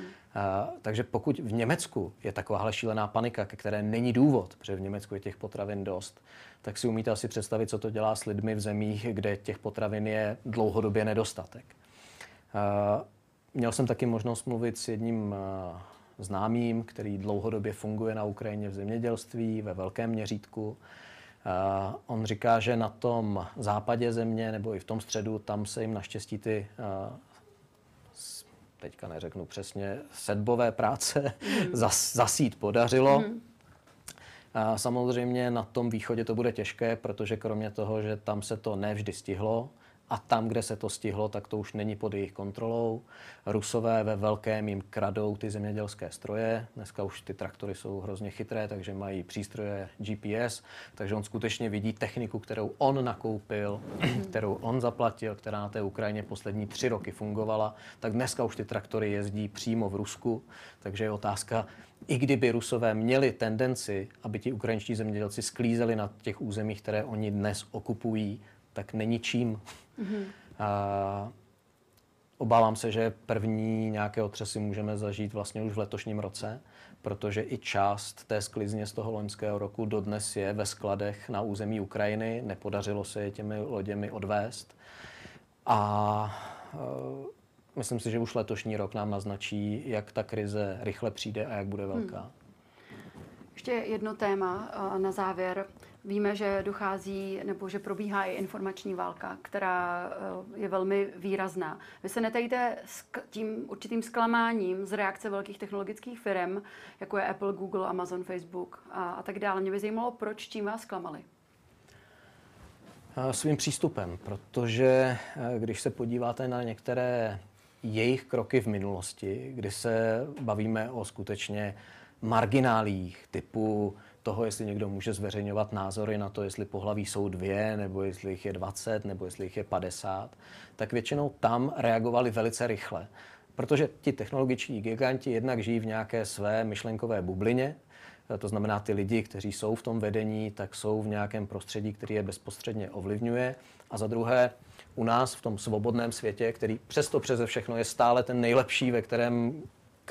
Takže pokud v Německu je takováhle šílená panika, ke které není důvod, protože v Německu je těch potravin dost, tak si umíte asi představit, co to dělá s lidmi v zemích, kde těch potravin je dlouhodobě nedostatek. Měl jsem taky možnost mluvit s jedním známým, který dlouhodobě funguje na Ukrajině v zemědělství ve velkém měřítku. Uh, on říká, že na tom západě země nebo i v tom středu, tam se jim naštěstí ty, uh, teďka neřeknu přesně, sedbové práce mm. [laughs] zas, zasít podařilo. Mm. A samozřejmě na tom východě to bude těžké, protože kromě toho, že tam se to nevždy stihlo, a tam, kde se to stihlo, tak to už není pod jejich kontrolou. Rusové ve velkém jim kradou ty zemědělské stroje. Dneska už ty traktory jsou hrozně chytré, takže mají přístroje GPS, takže on skutečně vidí techniku, kterou on nakoupil, [clears throat] kterou on zaplatil, která na té Ukrajině poslední tři roky fungovala. Tak dneska už ty traktory jezdí přímo v Rusku, takže je otázka, i kdyby Rusové měli tendenci, aby ti ukrajinští zemědělci sklízeli na těch územích, které oni dnes okupují, tak není čím. Mm-hmm. A obávám se, že první nějaké otřesy můžeme zažít vlastně už v letošním roce, protože i část té sklizně z toho loňského roku dodnes je ve skladech na území Ukrajiny. Nepodařilo se je těmi loděmi odvést. A uh, myslím si, že už letošní rok nám naznačí, jak ta krize rychle přijde a jak bude velká. Hmm. Ještě jedno téma na závěr. Víme, že dochází nebo že probíhá i informační válka, která eh, je velmi výrazná. Vy se netajíte s tím určitým zklamáním z reakce velkých technologických firm, jako je Apple, Google, Amazon, Facebook a, a tak dále. Mě by zajímalo, proč tím vás zklamali. Eh, svým přístupem, protože eh, když se podíváte na některé jejich kroky v minulosti, kdy se bavíme o skutečně marginálích typu toho, jestli někdo může zveřejňovat názory na to, jestli pohlaví jsou dvě, nebo jestli jich je 20, nebo jestli jich je 50, tak většinou tam reagovali velice rychle. Protože ti technologiční giganti jednak žijí v nějaké své myšlenkové bublině, to znamená, ty lidi, kteří jsou v tom vedení, tak jsou v nějakém prostředí, který je bezprostředně ovlivňuje. A za druhé, u nás v tom svobodném světě, který přesto přeze všechno je stále ten nejlepší, ve kterém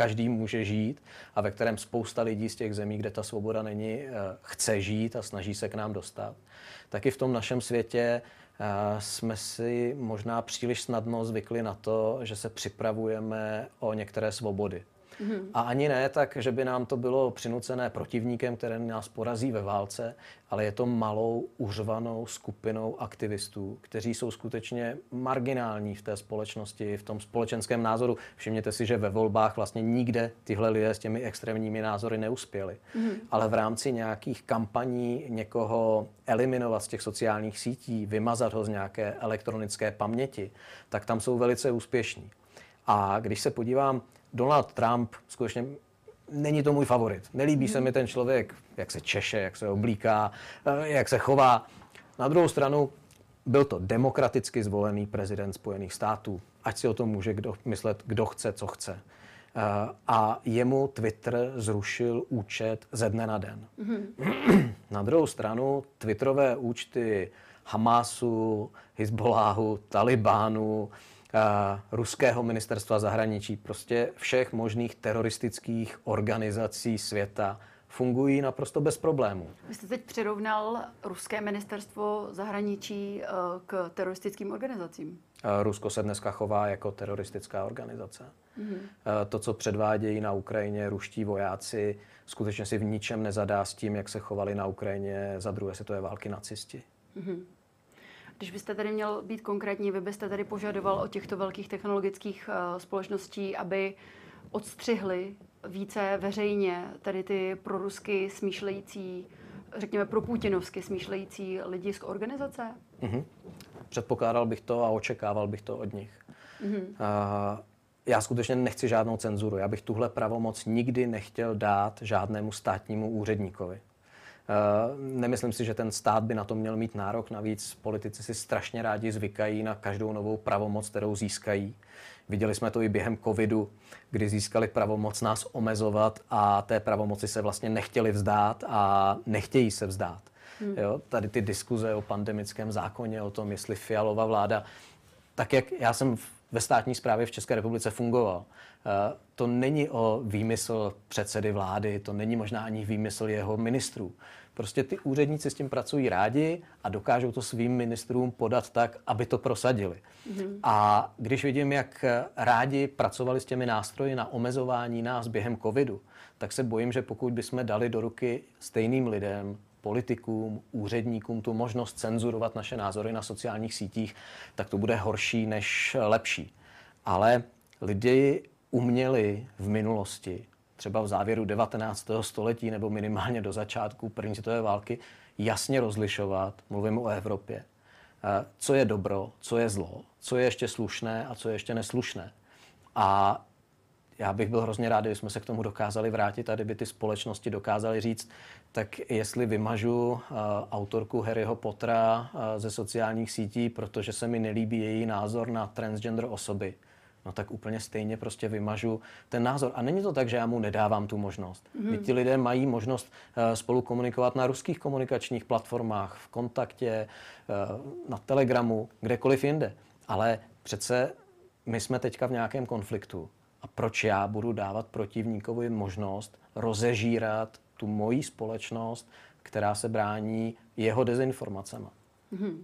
každý může žít a ve kterém spousta lidí z těch zemí, kde ta svoboda není, chce žít a snaží se k nám dostat, tak i v tom našem světě jsme si možná příliš snadno zvykli na to, že se připravujeme o některé svobody. Mm-hmm. A ani ne tak, že by nám to bylo přinucené protivníkem, který nás porazí ve válce, ale je to malou, uřvanou skupinou aktivistů, kteří jsou skutečně marginální v té společnosti, v tom společenském názoru. Všimněte si, že ve volbách vlastně nikde tyhle lidé s těmi extrémními názory neuspěli. Mm-hmm. Ale v rámci nějakých kampaní někoho eliminovat z těch sociálních sítí, vymazat ho z nějaké elektronické paměti, tak tam jsou velice úspěšní. A když se podívám Donald Trump skutečně není to můj favorit. Nelíbí se mi ten člověk, jak se češe, jak se oblíká, eh, jak se chová. Na druhou stranu byl to demokraticky zvolený prezident Spojených států. Ať si o tom může kdo myslet, kdo chce, co chce. Eh, a jemu Twitter zrušil účet ze dne na den. Mm-hmm. [clears throat] Na druhou stranu Twitterové účty Hamásu, Hezbolláhu, Talibánu, ruského ministerstva zahraničí, prostě všech možných teroristických organizací světa fungují naprosto bez problémů. Vy jste teď přirovnal ruské ministerstvo zahraničí eh, k teroristickým organizacím. Rusko se dneska chová jako teroristická organizace. Mm-hmm. To, co předvádějí na Ukrajině ruští vojáci, skutečně si v ničem nezadá s tím, jak se chovali na Ukrajině za druhé světové války nacisti. Mm-hmm. Když byste tady měl být konkrétní, vy byste tady požadoval od těchto velkých technologických uh, společností, aby odstřihli více veřejně tady ty prorusky smýšlející, řekněme pro putinovsky smýšlející lidi z organizace? Mm-hmm. Předpokládal bych to a očekával bych to od nich. Mm-hmm. Uh, já skutečně nechci žádnou cenzuru. Já bych tuhle pravomoc nikdy nechtěl dát žádnému státnímu úředníkovi. Eh, nemyslím si, že ten stát by na to měl mít nárok. Navíc politici si strašně rádi zvykají na každou novou pravomoc, kterou získají. Viděli jsme to i během covidu, kdy získali pravomoc nás omezovat a té pravomoci se vlastně nechtěli vzdát a nechtějí se vzdát. Hmm. Jo, tady ty diskuze o pandemickém zákoně, o tom, jestli fialová vláda, tak jak já jsem ve státní správě v České republice fungoval, to není o výmysl předsedy vlády, to není možná ani výmysl jeho ministrů. Prostě ty úředníci s tím pracují rádi a dokážou to svým ministrům podat tak, aby to prosadili. Mm-hmm. A když vidím, jak rádi pracovali s těmi nástroji na omezování nás během covidu, tak se bojím, že pokud bychom dali do ruky stejným lidem, politikům, úředníkům tu možnost cenzurovat naše názory na sociálních sítích, tak to bude horší než lepší. Ale lidi uměli v minulosti třeba v závěru 19. století nebo minimálně do začátku první světové války jasně rozlišovat, mluvím o Evropě, eh, co je dobro, co je zlo, co je ještě slušné a co je ještě neslušné. A já bych byl hrozně rád, kdybychom se k tomu dokázali vrátit a kdyby ty společnosti dokázaly říct, tak jestli vymažu uh, autorku Harryho Pottera uh, ze sociálních sítí, protože se mi nelíbí její názor na transgender osoby, no tak úplně stejně prostě vymažu ten názor. A není to tak, že já mu nedávám tu možnost. Mm. ti lidé mají možnost uh, spolu komunikovat na ruských komunikačních platformách, v kontaktě, uh, na Telegramu, kdekoliv jinde. Ale přece my jsme teďka v nějakém konfliktu. A proč já budu dávat protivníkovi možnost rozežírat tu moji společnost, která se brání jeho dezinformacema? Mm-hmm.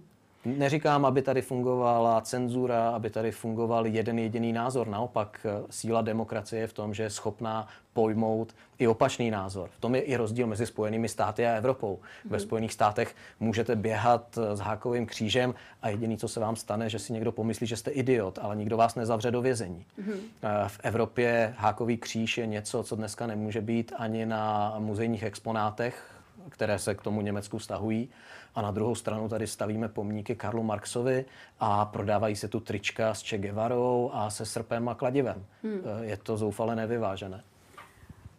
Neříkám, aby tady fungovala cenzura, aby tady fungoval jeden jediný názor. Naopak, eh, síla demokracie je v tom, že je schopná pojmout i opačný názor. V tom je i rozdíl mezi Spojenými státy a Evropou. Hmm. Ve mhm. Spojených státech můžete běhat eh, s hákovým křížem a jediný, co se vám stane, že si někdo pomyslí, že jste idiot, ale nikdo vás nezavře do vězení. Hmm. V Evropě hákový kříž je něco, co dneska nemůže být ani na muzejních exponátech, které se k tomu Německu stahují. A na druhou stranu tady stavíme pomníky Karlu Marxovi a prodávají se tu trička s Che Guevarou a se srpem a kladivem. Hmm. Eh, je to zoufale nevyvážené.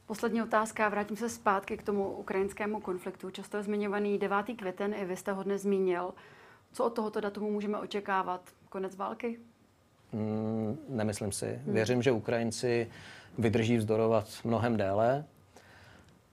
Poslední otázka, vrátím se zpátky k tomu ukrajinskému konfliktu. Často je zmiňovaný 9. květen, i vy jste ho dnes zmínil. Co od tohoto datumu můžeme očekávat? Konec války? Hmm, nemyslím si. Hmm. Věřím, že Ukrajinci vydrží vzdorovat mnohem déle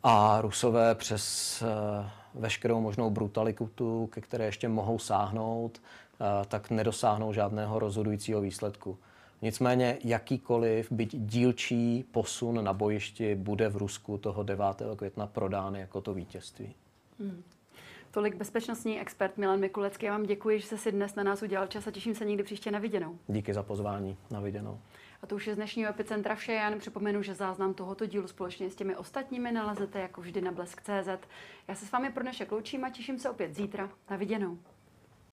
a Rusové přes uh, veškerou možnou brutalitu, ke které ještě mohou sáhnout, uh, tak nedosáhnou žádného rozhodujícího výsledku. Nicméně jakýkoliv, byť dílčí posun na bojišti bude v Rusku toho 9. května prodán jako to vítězství. Hmm. Tolik bezpečnostní expert Milan Mikulecký. Já vám děkuji, že jste si dnes na nás udělal čas a těším se někdy příště na viděnou. Díky za pozvání. Na viděnou. A to už je z dnešního epicentra vše. Já jen připomenu, že záznam tohoto dílu společně s těmi ostatními nalezete jako vždy na blesk.cz. Já se s vámi pro dnešek loučím a těším se opět zítra. Na viděnou.